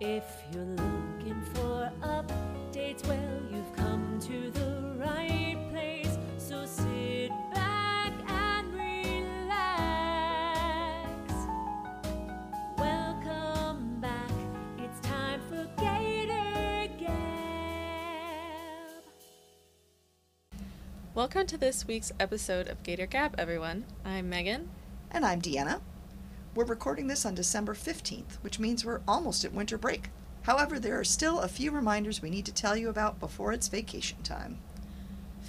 If you're looking for updates, well, you've come to the right place. So sit back and relax. Welcome back. It's time for Gator Gab. Welcome to this week's episode of Gator Gab, everyone. I'm Megan. And I'm Deanna. We're recording this on December 15th, which means we're almost at winter break. However, there are still a few reminders we need to tell you about before it's vacation time.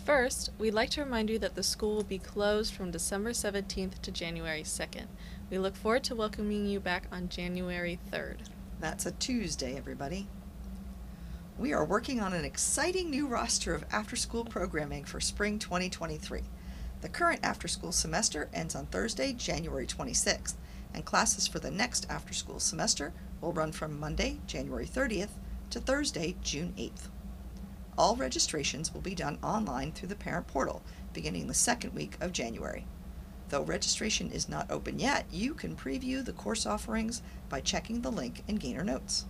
First, we'd like to remind you that the school will be closed from December 17th to January 2nd. We look forward to welcoming you back on January 3rd. That's a Tuesday, everybody. We are working on an exciting new roster of after school programming for spring 2023. The current after school semester ends on Thursday, January 26th, and classes for the next after school semester will run from Monday, January 30th to Thursday, June 8th. All registrations will be done online through the parent portal beginning the second week of January. Though registration is not open yet, you can preview the course offerings by checking the link in Gaynor Notes.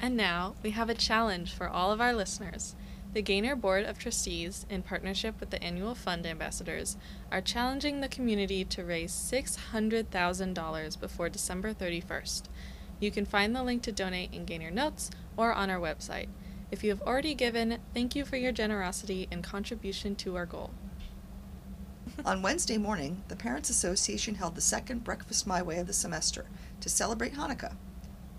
And now, we have a challenge for all of our listeners. The Gaynor Board of Trustees, in partnership with the Annual Fund Ambassadors, are challenging the community to raise $600,000 before December 31st. You can find the link to donate in Gaynor Notes or on our website. If you have already given, thank you for your generosity and contribution to our goal. On Wednesday morning, the Parents Association held the second Breakfast My Way of the semester to celebrate Hanukkah.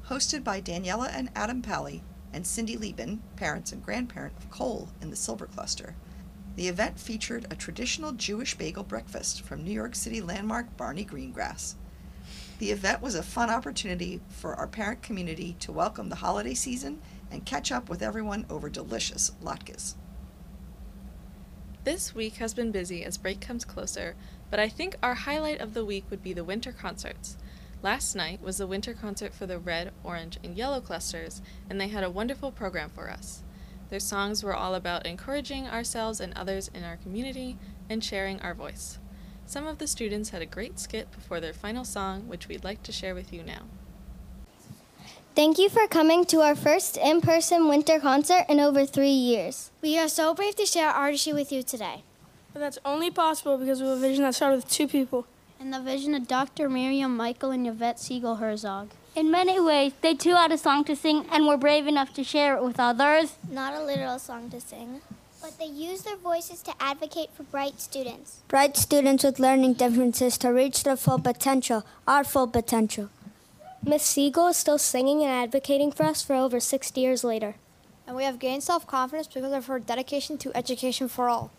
Hosted by Daniela and Adam Pally and Cindy Lieben, parents and grandparent of Cole in the Silver Cluster, the event featured a traditional Jewish bagel breakfast from New York City landmark Barney Greengrass. The event was a fun opportunity for our parent community to welcome the holiday season and catch up with everyone over delicious latkes. This week has been busy as break comes closer, but I think our highlight of the week would be the winter concerts. Last night was the winter concert for the red, orange, and yellow clusters, and they had a wonderful program for us. Their songs were all about encouraging ourselves and others in our community and sharing our voice. Some of the students had a great skit before their final song, which we'd like to share with you now. Thank you for coming to our first in person winter concert in over three years. We are so brave to share our issue with you today. But that's only possible because of a vision that started with two people. And the vision of Dr. Miriam Michael and Yvette Siegel Herzog. In many ways, they too had a song to sing and were brave enough to share it with others. Not a literal song to sing. But they used their voices to advocate for bright students. Bright students with learning differences to reach their full potential, our full potential. Miss Siegel is still singing and advocating for us for over 60 years later. And we have gained self confidence because of her dedication to education for all.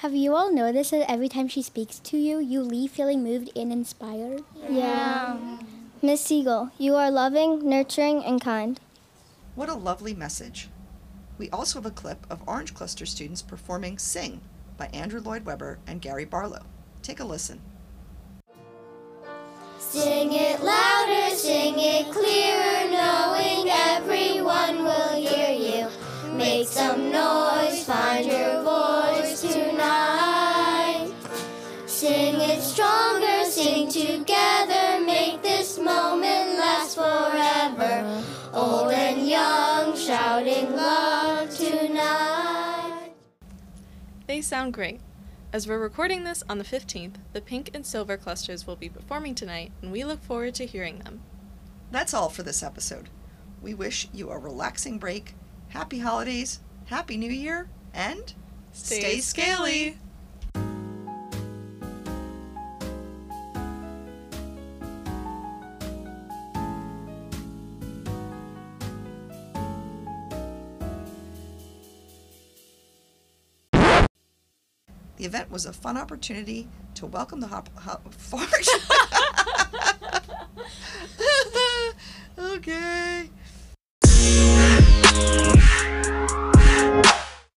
Have you all noticed that every time she speaks to you, you leave feeling moved and inspired? Yeah. yeah. Miss Siegel, you are loving, nurturing, and kind. What a lovely message. We also have a clip of Orange Cluster students performing Sing by Andrew Lloyd Webber and Gary Barlow. Take a listen. Sing it louder, sound great. As we're recording this on the 15th, the pink and silver clusters will be performing tonight, and we look forward to hearing them. That's all for this episode. We wish you a relaxing break, happy holidays, happy new year, and stay, stay scaly. The event was a fun opportunity to welcome the hop, hop